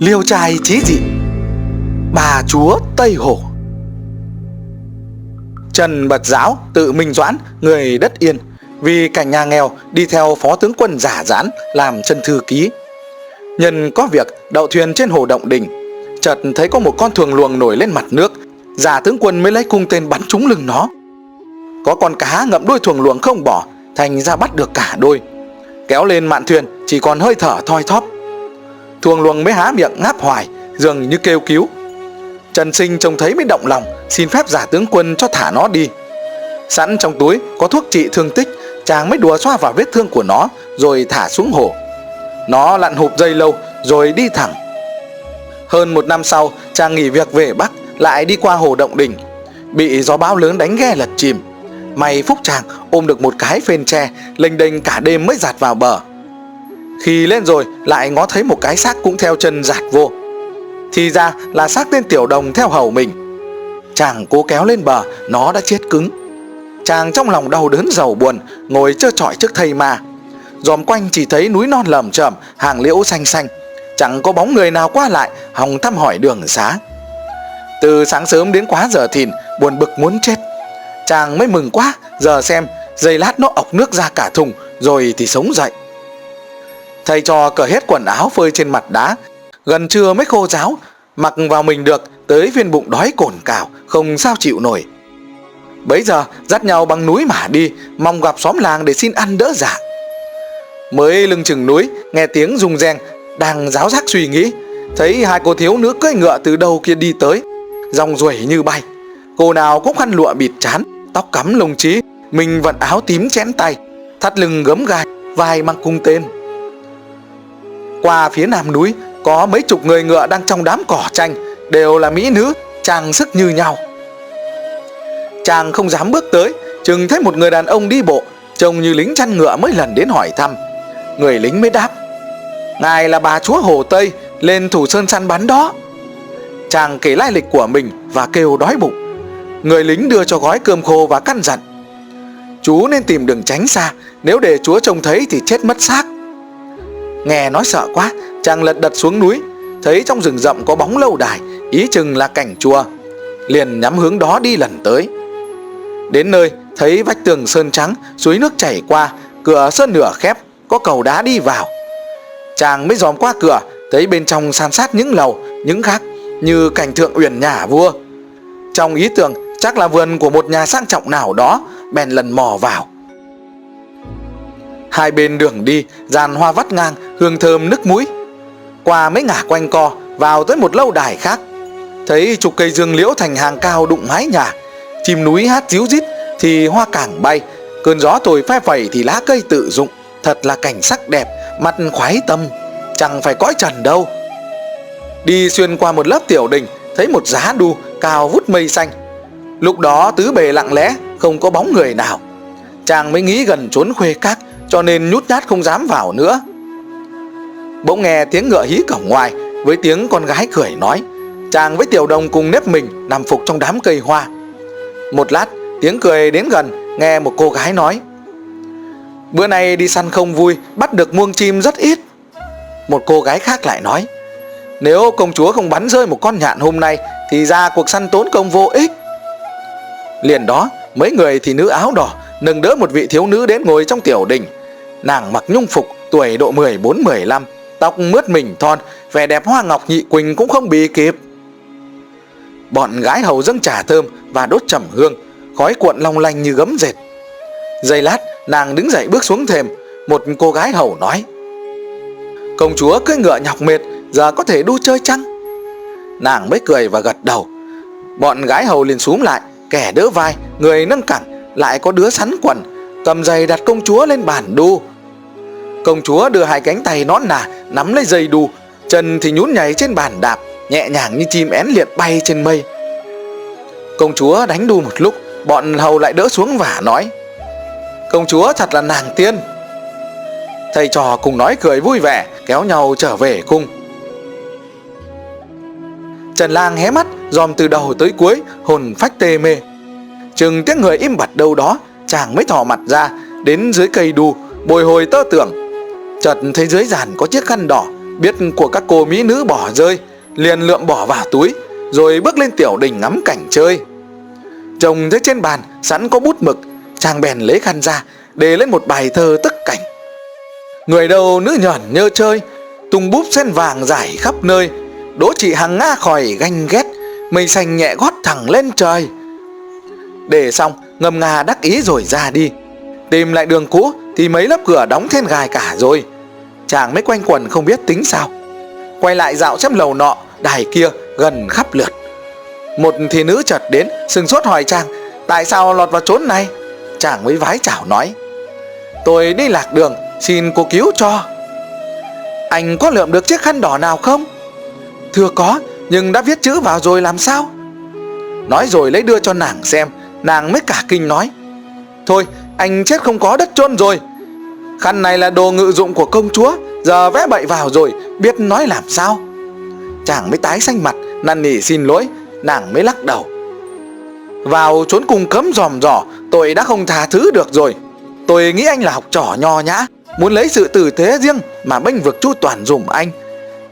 Liêu trai chí dị, Bà chúa Tây Hồ. Trần Bật Giáo tự Minh Doãn Người đất yên, Vì cảnh nhà nghèo đi theo phó tướng quân giả giãn Làm chân thư ký. Nhân có việc, đậu thuyền trên hồ Động Đình, Chợt thấy có một con thường luồng nổi lên mặt nước, Giả tướng quân mới lấy cung tên bắn trúng lưng nó. Có con cá ngậm đuôi thuồng luồng không bỏ, Thành ra bắt được cả đôi. Kéo lên mạn thuyền, chỉ còn hơi thở thoi thóp. Thuồng luồng mới há miệng ngáp hoài, Dường như kêu cứu. Trần Sinh trông thấy mới động lòng, Xin phép giả tướng quân cho thả nó đi. Sẵn trong túi có thuốc trị thương tích, Chàng mới đùa xoa vào vết thương của nó, Rồi thả xuống hồ. Nó lặn hụp dây lâu, Rồi đi thẳng. Hơn một năm sau, Chàng nghỉ việc về Bắc, Lại đi qua hồ Động Đình. Bị gió bão lớn đánh ghe lật chìm. May phúc chàng ôm được một cái phên tre, Lênh đênh cả đêm mới giạt vào bờ. Khi lên rồi, lại ngó thấy một cái xác cũng theo chân giạt vô. Thì ra là xác tên tiểu đồng theo hầu mình. Chàng cố kéo lên bờ, Nó đã chết cứng. Chàng trong lòng đau đớn giàu buồn, Ngồi trơ trọi trước thầy ma. Dòm quanh chỉ thấy núi non lởm chởm, Hàng liễu xanh xanh. Chẳng có bóng người nào qua lại, Hòng thăm hỏi đường xá. Từ sáng sớm đến quá giờ thìn, Buồn bực muốn chết. Chàng mới mừng quá, Giờ xem, giây lát nó ọc nước ra cả thùng, Rồi thì sống dậy. Thầy trò cởi hết quần áo phơi trên mặt đá. Gần trưa mới khô ráo, Mặc vào mình được, Tới viên bụng đói cồn cào, Không sao chịu nổi. Bấy giờ, dắt nhau bằng núi mà đi, Mong gặp xóm làng để xin ăn đỡ dạ. Mới lưng chừng núi, Nghe tiếng rung reng, Đang giáo giác suy nghĩ, Thấy hai cô thiếu nữ cưỡi ngựa từ đâu kia đi tới Dòng ruổi như bay. Cô nào cũng khăn lụa bịt chán, Tóc cắm lông trí Mình vận áo tím chén tay, Thắt lưng gấm gai, Vai mang cung tên. Qua phía nam núi, Có mấy chục người ngựa đang trong đám cỏ tranh, Đều là mỹ nữ, Trang sức như nhau. Chàng không dám bước tới, Chừng thấy một người đàn ông đi bộ, Trông như lính chăn ngựa mới lần đến hỏi thăm. Người lính mới đáp, Ngài là bà chúa Hồ Tây, Lên thủ sơn săn bắn đó. Chàng kể lai lịch của mình Và kêu đói bụng. Người lính đưa cho gói cơm khô và căn dặn, Chú nên tìm đường tránh xa, Nếu để chúa trông thấy thì chết mất xác. Nghe nói sợ quá Chàng lật đật xuống núi Thấy trong rừng rậm có bóng lâu đài Ý chừng là cảnh chùa. Liền nhắm hướng đó đi lần tới. Đến nơi thấy vách tường sơn trắng Suối nước chảy qua Cửa sơn nửa khép Có cầu đá đi vào. Chàng mới dòm qua cửa Thấy bên trong san sát những lầu Những khác, như cảnh thượng uyển nhà vua. Trong ý tưởng chắc là vườn của một nhà sang trọng nào đó Bèn lần mò vào. Hai bên đường đi, Dàn hoa vắt ngang, Hương thơm nức mũi. Qua mấy ngả quanh co, Vào tới một lâu đài khác. Thấy chục cây dương liễu thành hàng cao đụng mái nhà. Chim núi hát díu dít, Thì hoa càng bay. Cơn gió thổi phe phẩy thì lá cây tự dụng. Thật là cảnh sắc đẹp Mặt khoái tâm. Chẳng phải cõi trần đâu. Đi xuyên qua một lớp tiểu đình, Thấy một giá đu, cao vút mây xanh. Lúc đó tứ bề lặng lẽ, Không có bóng người nào. Chàng mới nghĩ gần trốn khuê các. Cho nên nhút nhát không dám vào nữa. Bỗng nghe tiếng ngựa hí cổng ngoài, Với tiếng con gái cười nói, Chàng với tiểu đồng cùng nếp mình Nằm phục trong đám cây hoa. Một lát, tiếng cười đến gần, Nghe một cô gái nói, Bữa nay đi săn không vui, Bắt được muông chim rất ít. Một cô gái khác lại nói, Nếu công chúa không bắn rơi một con nhạn hôm nay, Thì ra cuộc săn tốn công vô ích. Liền đó, mấy người thì nữ áo đỏ Nâng đỡ một vị thiếu nữ đến ngồi trong tiểu đình. Nàng mặc nhung phục Tuổi độ 14-15 Tóc mướt mình thon Vẻ đẹp hoa ngọc nhị quỳnh cũng không bị kịp. Bọn gái hầu dâng trà thơm Và đốt trầm hương Khói cuộn long lanh như gấm dệt. Giây lát nàng đứng dậy bước xuống thềm Một cô gái hầu nói Công chúa cưỡi ngựa nhọc mệt Giờ có thể đu chơi chăng? Nàng mới cười và gật đầu. Bọn gái hầu liền xuống lại Kẻ đỡ vai, người nâng cẳng Lại có đứa sắn quần Cầm giày đặt công chúa lên bàn đu. Công chúa đưa hai cánh tay nón nà, Nắm lấy dây đu. Chân thì nhún nhảy trên bàn đạp, Nhẹ nhàng như chim én liệt bay trên mây. Công chúa đánh đu một lúc, Bọn hầu lại đỡ xuống và nói, Công chúa thật là nàng tiên. Thầy trò cùng nói cười vui vẻ, Kéo nhau trở về cung. Trần lang hé mắt, Dòm từ đầu tới cuối, Hồn phách tê mê. Chừng tiếng người im bặt đâu đó, Chàng mới thò mặt ra, Đến dưới cây đu, Bồi hồi tơ tưởng. Chợt thấy dưới giàn có chiếc khăn đỏ, biết của các cô mỹ nữ bỏ rơi, liền lượm bỏ vào túi, rồi bước lên tiểu đình ngắm cảnh chơi. Chồng thấy trên bàn sẵn có bút mực, chàng bèn lấy khăn ra, để lên một bài thơ tức cảnh. Người đâu nữ nhởn nhơ chơi, tung búp sen vàng dài khắp nơi đỗ chị hằng nga khỏi ganh ghét, mây xanh nhẹ gót thẳng lên trời. Để xong, ngâm nga đắc ý rồi ra đi tìm lại đường cũ thì mấy lớp cửa đóng then gài cả rồi. Chàng mới quanh quần không biết tính sao. Quay lại dạo xem lầu nọ, đài kia gần khắp lượt. Một thì nữ chợt đến, sừng sốt hỏi chàng, tại sao lọt vào chốn này? Chàng mới vái chào nói, tôi đi lạc đường, xin cô cứu cho. Anh có lượm được chiếc khăn đỏ nào không? Thưa có, nhưng đã viết chữ vào rồi làm sao? Nói rồi lấy đưa cho nàng xem, nàng mới cả kinh nói, thôi anh chết không có đất chôn rồi. Khăn này là đồ ngự dụng của công chúa, giờ vẽ bậy vào rồi, biết nói làm sao? Chàng mới tái xanh mặt, năn nỉ xin lỗi, nàng mới lắc đầu. Vào trốn cùng cấm dòm dò, tôi đã không tha thứ được rồi. Tôi nghĩ anh là học trò nho nhã, muốn lấy sự tử thế riêng mà bênh vực chu toàn dùm anh.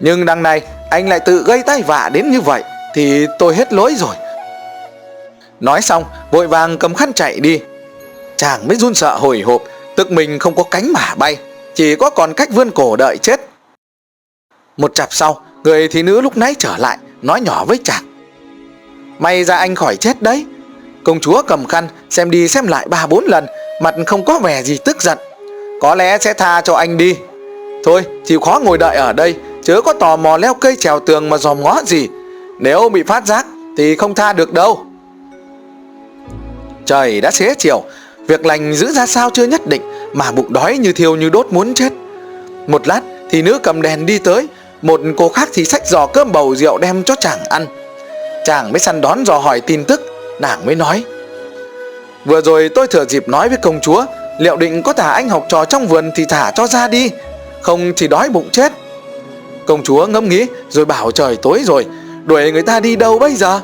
Nhưng đằng này, anh lại tự gây tai vạ đến như vậy, thì tôi hết lỗi rồi. Nói xong, vội vàng cầm khăn chạy đi chàng mới run sợ hồi hộp, tức mình không có cánh mà bay, chỉ có còn cách vươn cổ đợi chết. Một chặp sau, người thị nữ lúc nãy trở lại, nói nhỏ với chàng. May ra anh khỏi chết đấy. Công chúa cầm khăn, xem đi xem lại ba bốn lần, mặt không có vẻ gì tức giận. Có lẽ sẽ tha cho anh đi. Thôi, chịu khó ngồi đợi ở đây, chớ có tò mò leo cây trèo tường mà dòm ngó gì. Nếu bị phát giác, thì không tha được đâu. Trời đã xế chiều việc lành giữ ra sao chưa nhất định, mà bụng đói như thiêu như đốt muốn chết. Một lát, thì nữ cầm đèn đi tới, một cô khác thì xách giò cơm bầu rượu đem cho chàng ăn. Chàng mới săn đón dò hỏi tin tức, nàng mới nói, vừa rồi tôi thừa dịp nói với công chúa, liệu định có thả anh học trò trong vườn thì thả cho ra đi, không thì đói bụng chết. Công chúa ngẫm nghĩ, rồi bảo trời tối rồi, đuổi người ta đi đâu bây giờ?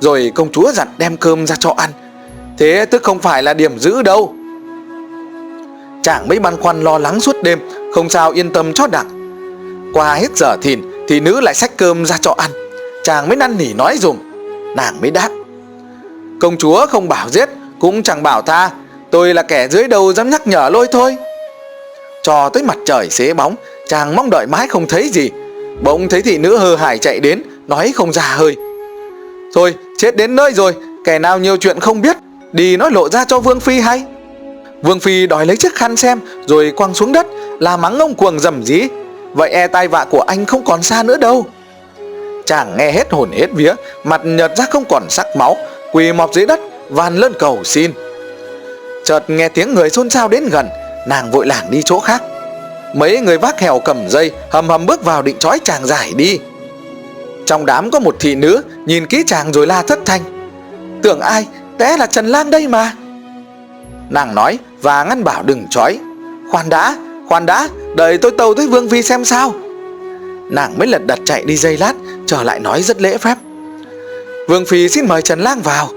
Rồi công chúa dặn đem cơm ra cho ăn thế tức không phải là điểm giữ đâu. Chàng mấy băn khoăn lo lắng suốt đêm, không sao yên tâm cho đặng. Qua hết giờ thìn thì nữ lại xách cơm ra cho ăn. Chàng mới năn nỉ nói dùm. Nàng mới đáp. Công chúa không bảo giết, cũng chẳng bảo tha. Tôi là kẻ dưới đầu dám nhắc nhở lôi thôi. Cho tới mặt trời xế bóng, chàng mong đợi mãi không thấy gì. Bỗng thấy thị nữ hơ hải chạy đến, nói không ra hơi. Thôi, chết đến nơi rồi, kẻ nào nhiều chuyện không biết đi nói lộ ra cho vương phi hay? Vương phi đòi lấy chiếc khăn xem, rồi quăng xuống đất là mắng ông cuồng rầm rĩ. Vậy e tai vạ của anh không còn xa nữa đâu. Chàng nghe hết hồn hết vía, mặt nhợt ra không còn sắc máu, quỳ mọp dưới đất, van lên cầu xin. Chợt nghe tiếng người xôn xao đến gần, nàng vội lảng đi chỗ khác. Mấy người vác hèo cầm dây, hầm hầm bước vào định trói chàng giải đi. Trong đám có một thị nữ, nhìn kỹ chàng rồi la thất thanh. Tưởng ai? Té là trần lang đây mà. Nàng nói và ngăn bảo đừng trói. Khoan đã khoan đã, đợi tôi tâu tới vương phi xem sao. Nàng mới lật đặt chạy đi dây lát, trở lại nói rất lễ phép. Vương phi xin mời trần lang vào.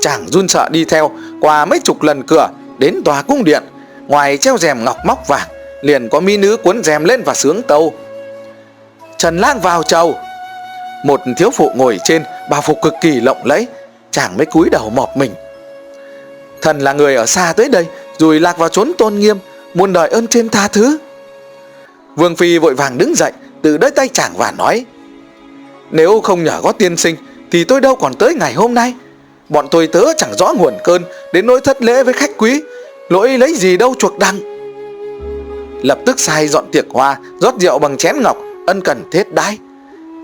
Chàng run sợ đi theo qua mấy chục lần cửa, đến tòa cung điện. Ngoài treo rèm ngọc móc vàng, liền có mỹ nữ cuốn rèm lên và sướng tâu. Trần lang vào chầu. Một thiếu phụ ngồi trên, bà phục cực kỳ lộng lẫy chàng mới cúi đầu mọp mình. Thần là người ở xa tới đây, rồi lạc vào chốn tôn nghiêm, muôn đời ơn trên tha thứ. Vương phi vội vàng đứng dậy, tự đỡ tay chàng và nói, nếu không nhờ có tiên sinh, thì tôi đâu còn tới ngày hôm nay. Bọn tôi tớ chẳng rõ nguồn cơn, đến nỗi thất lễ với khách quý. Lỗi lấy gì đâu chuộc đăng. Lập tức sai dọn tiệc hoa, rót rượu bằng chén ngọc, ân cần thết đái.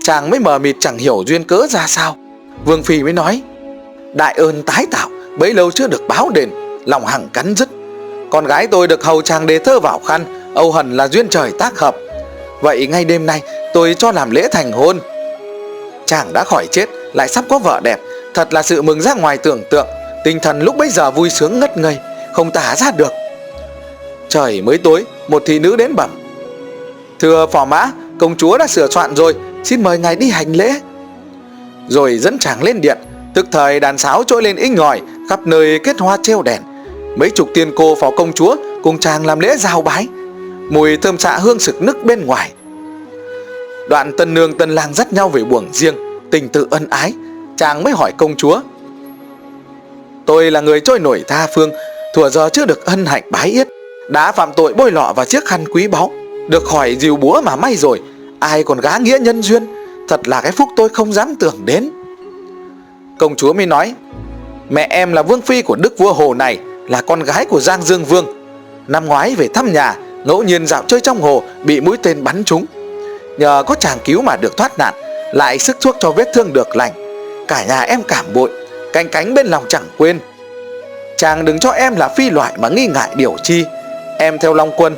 Chàng mới mờ mịt chẳng hiểu duyên cớ ra sao. Vương phi mới nói đại ơn tái tạo, bấy lâu chưa được báo đền, lòng hằng cắn dứt. Con gái tôi được hầu chàng đề thơ vào khăn, âu hần là duyên trời tác hợp. Vậy ngay đêm nay, tôi cho làm lễ thành hôn. Chàng đã khỏi chết, lại sắp có vợ đẹp. Thật là sự mừng ra ngoài tưởng tượng, tinh thần lúc bấy giờ vui sướng ngất ngây, không tả ra được. Trời mới tối, một thị nữ đến bẩm. Thưa phò mã, công chúa đã sửa soạn rồi, xin mời ngài đi hành lễ. Rồi dẫn chàng lên điện tức thời đàn sáo trỗi lên inh ngòi, khắp nơi kết hoa treo đèn. Mấy chục tiên cô phó công chúa cùng chàng làm lễ giao bái. Mùi thơm xạ hương sực nức bên ngoài. Đoạn tân nương tân lang dắt nhau về buồng riêng, Tình tự ân ái. Chàng mới hỏi công chúa, Tôi là người trôi nổi tha phương thủa giờ chưa được ân hạnh bái yết. Đã phạm tội bôi lọ vào chiếc khăn quý báu. Được khỏi dìu búa mà may rồi, Ai còn gá nghĩa nhân duyên? Thật là cái phúc tôi không dám tưởng đến. Công chúa mới nói, Mẹ em là vương phi của đức vua hồ này, Là con gái của Giang Dương Vương. Năm ngoái về thăm nhà, Ngẫu nhiên dạo chơi trong hồ, Bị mũi tên bắn trúng. Nhờ có chàng cứu mà được thoát nạn, Lại sức thuốc cho vết thương được lành. Cả nhà em cảm bội Cánh cánh bên lòng chẳng quên. Chàng đừng cho em là phi loại mà nghi ngại điều chi. Em theo Long Quân,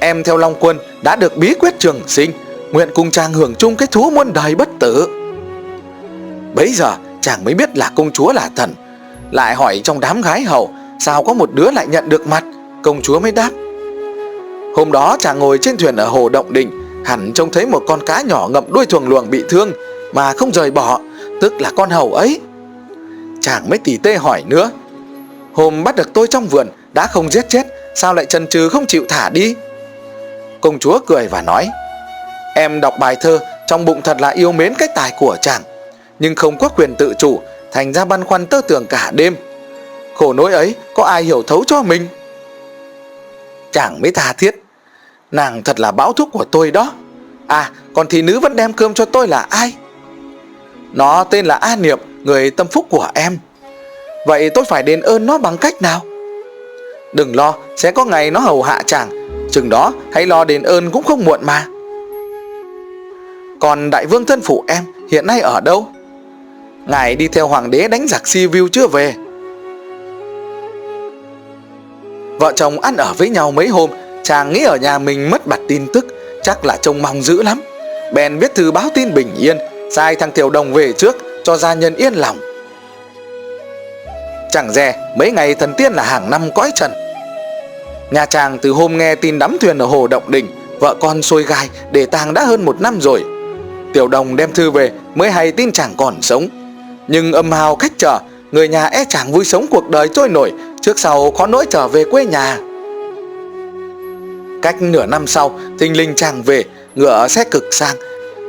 Em theo Long Quân đã được bí quyết trường sinh, Nguyện cùng chàng hưởng chung cái thú muôn đời bất tử. Bấy giờ chàng mới biết là công chúa là thần. Lại hỏi trong đám gái hầu, Sao có một đứa lại nhận được mặt? Công chúa mới đáp. Hôm đó chàng ngồi trên thuyền ở hồ Động Đình, Hẳn trông thấy một con cá nhỏ ngậm đuôi thuồng luồng bị thương, Mà không rời bỏ, Tức là con hầu ấy. Chàng mới tỉ tê hỏi nữa, Hôm bắt được tôi trong vườn, Đã không giết chết, Sao lại chần chừ không chịu thả đi? Công chúa cười và nói, Em đọc bài thơ, Trong bụng thật là yêu mến cái tài của chàng. Nhưng không có quyền tự chủ, Thành ra băn khoăn tơ tưởng cả đêm. Khổ nỗi ấy, có ai hiểu thấu cho mình? Chàng mới tha thiết, Nàng thật là bão thúc của tôi đó. À còn thì nữ vẫn đem cơm cho tôi là ai? Nó tên là A Niệm, Người tâm phúc của em. Vậy tôi phải đền ơn nó bằng cách nào? Đừng lo, Sẽ có ngày nó hầu hạ chàng. Chừng đó, hãy lo đền ơn cũng không muộn mà. Còn đại vương thân phụ em, Hiện nay ở đâu? Ngài đi theo hoàng đế đánh giặc si view chưa về? Vợ chồng ăn ở với nhau mấy hôm, Chàng nghĩ ở nhà mình mất bặt tin tức, Chắc là trông mong dữ lắm. Bèn viết thư báo tin bình yên, Sai thằng Tiểu Đồng về trước, Cho gia nhân yên lòng. Chẳng dè, mấy ngày thần tiên là hàng năm cõi trần. Nhà chàng từ hôm nghe tin đắm thuyền ở hồ Động Đình, Vợ con xôi gai, để tàng đã hơn một năm rồi. Tiểu đồng đem thư về, mới hay tin chàng còn sống. Nhưng âm hào cách trở, Người nhà e chẳng vui sống cuộc đời trôi nổi, Trước sau có nỗi trở về quê nhà. Cách nửa năm sau, Thình linh chàng về, Ngựa xe cực sang.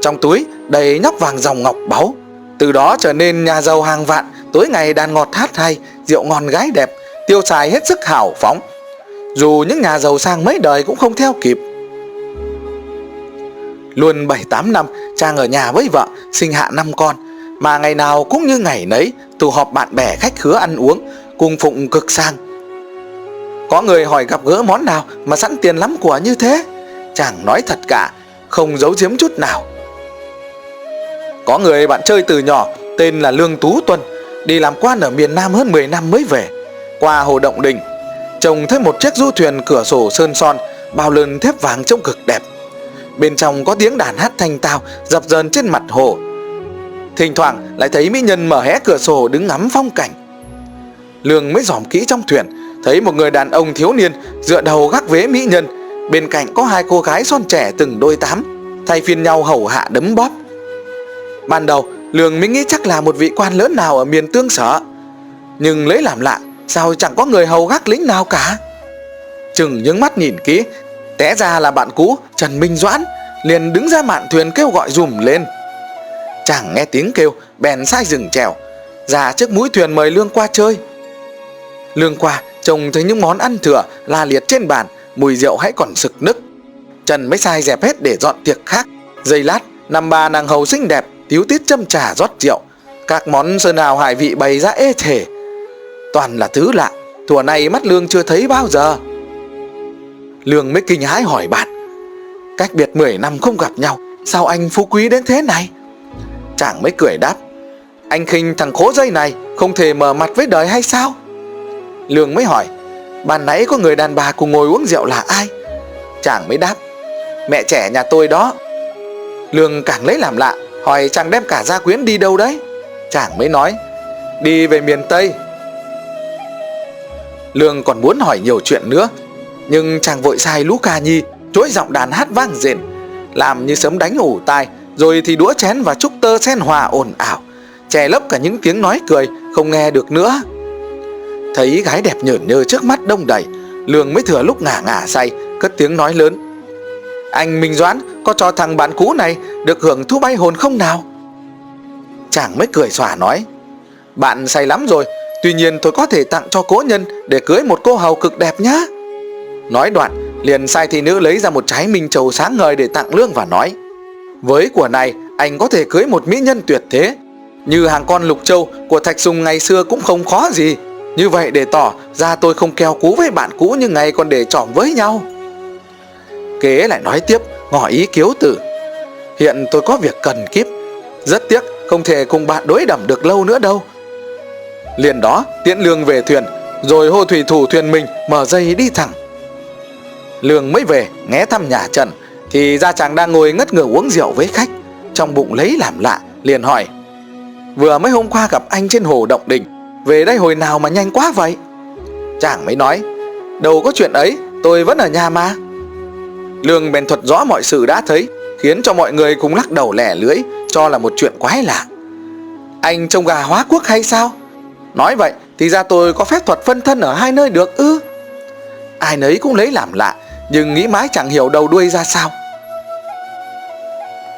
Trong túi, đầy nhóc vàng dòng ngọc báu. Từ đó trở nên nhà giàu hàng vạn, Tối ngày đàn ngọt hát hay, Rượu ngon gái đẹp, Tiêu xài hết sức hào phóng. Dù những nhà giàu sang mấy đời cũng không theo kịp. Luôn 7-8 năm, Chàng ở nhà với vợ, Sinh hạ năm con. Mà ngày nào cũng như ngày nấy, Tụ họp bạn bè, khách khứa ăn uống, Cùng phụng cực sang. Có người hỏi gặp gỡ món nào Mà sẵn tiền lắm của như thế? Chàng nói thật cả, Không giấu giếm chút nào. Có người bạn chơi từ nhỏ, Tên là Lương Tú Tuân, Đi làm quan ở miền Nam hơn 10 năm mới về. Qua hồ Động Đình, Trông thấy một chiếc du thuyền cửa sổ sơn son, Bao lơn thép vàng trông cực đẹp. Bên trong có tiếng đàn hát thanh tao, Dập dờn trên mặt hồ. Thỉnh thoảng lại thấy mỹ nhân mở hé cửa sổ đứng ngắm phong cảnh. Lương mới dòm kỹ trong thuyền, Thấy một người đàn ông thiếu niên Dựa đầu gác vế mỹ nhân. Bên cạnh có hai cô gái son trẻ từng đôi tám, Thay phiên nhau hầu hạ đấm bóp. Ban đầu, Lương mới nghĩ chắc là một vị quan lớn nào ở miền tương sở. Nhưng lấy làm lạ, Sao chẳng có người hầu gác lính nào cả? Chừng những mắt nhìn kỹ, Té ra là bạn cũ Trần Minh Doãn, Liền đứng ra mạn thuyền kêu gọi dùm lên. Chàng nghe tiếng kêu, Bèn sai rừng trèo. Ra trước mũi thuyền mời Lương qua chơi. Lương qua trông thấy những món ăn thừa, La liệt trên bàn, Mùi rượu hãy còn sực nức. Trần mới sai dẹp hết để dọn tiệc khác. Giây lát, năm bà nàng hầu xinh đẹp Tiếu tiết châm trà rót rượu. Các món sơn hào hải vị bày ra ê thể Toàn là thứ lạ Thủa này mắt Lương chưa thấy bao giờ. Lương mới kinh hãi hỏi bạn, Cách biệt 10 năm không gặp nhau, Sao anh phú quý đến thế này? Chàng mới cười đáp, Anh khinh thằng khố dây này Không thể mở mặt với đời hay sao? Lương mới hỏi, Ban nãy có người đàn bà cùng ngồi uống rượu là ai? Chàng mới đáp, Mẹ trẻ nhà tôi đó. Lương càng lấy làm lạ, Hỏi chàng đem cả gia quyến đi đâu đấy? Chàng mới nói, Đi về miền Tây. Lương còn muốn hỏi nhiều chuyện nữa, Nhưng chàng vội sai Lũ Ca Nhi, Chối giọng đàn hát vang rền, Làm như sớm đánh ủ tai rồi thì đũa chén và trúc tơ sen hòa ồn ảo, Che lấp cả những tiếng nói cười Không nghe được nữa. Thấy gái đẹp nhởn nhơ trước mắt đông đầy Lương mới thừa lúc ngả ngả say Cất tiếng nói lớn. Anh Minh Doãn có cho thằng bạn cũ này được hưởng thu bay hồn không nào? Chàng mới cười xòa nói. Bạn say lắm rồi Tuy nhiên tôi có thể tặng cho cố nhân Để cưới một cô hầu cực đẹp nhá. Nói đoạn liền sai thị nữ lấy ra một trái minh châu sáng ngời để tặng lương và nói. Với của này anh có thể cưới một mỹ nhân tuyệt thế. Như hàng con lục châu của Thạch Sùng ngày xưa cũng không khó gì. Như vậy để tỏ, ra tôi không keo cú với bạn cũ như ngày còn để trỏm với nhau. Kế lại nói tiếp, ngỏ ý kiếu tử. Hiện tôi có việc cần kiếp Rất tiếc, không thể cùng bạn đối đẩm được lâu nữa đâu. Liền đó, tiễn lương về thuyền, rồi hô thủy thủ thuyền mình mở dây đi thẳng. Lương mới về nghe thăm nhà trần thì ra chàng đang ngồi ngất ngửa uống rượu với khách, trong bụng lấy làm lạ, liền hỏi, vừa mấy hôm qua gặp anh trên hồ động đình, về đây hồi nào mà nhanh quá vậy? Chàng mới nói, đâu có chuyện ấy, tôi vẫn ở nhà mà. Lương bèn thuật rõ mọi sự đã thấy, khiến cho mọi người cùng lắc đầu lẻ lưỡi, cho là một chuyện quái lạ. Anh trông gà hóa quốc hay sao? Nói vậy, thì ra tôi có phép thuật phân thân ở hai nơi được ư? Ai nấy cũng lấy làm lạ, nhưng nghĩ mãi chẳng hiểu đầu đuôi ra sao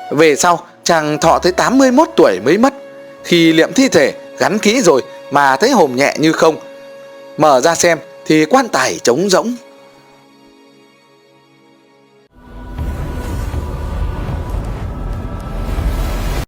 về sau, chàng thọ tới 81 tuổi mới mất. Khi liệm thi thể, gắn kỹ rồi mà thấy hồn nhẹ như không. Mở ra xem thì quan tài trống rỗng.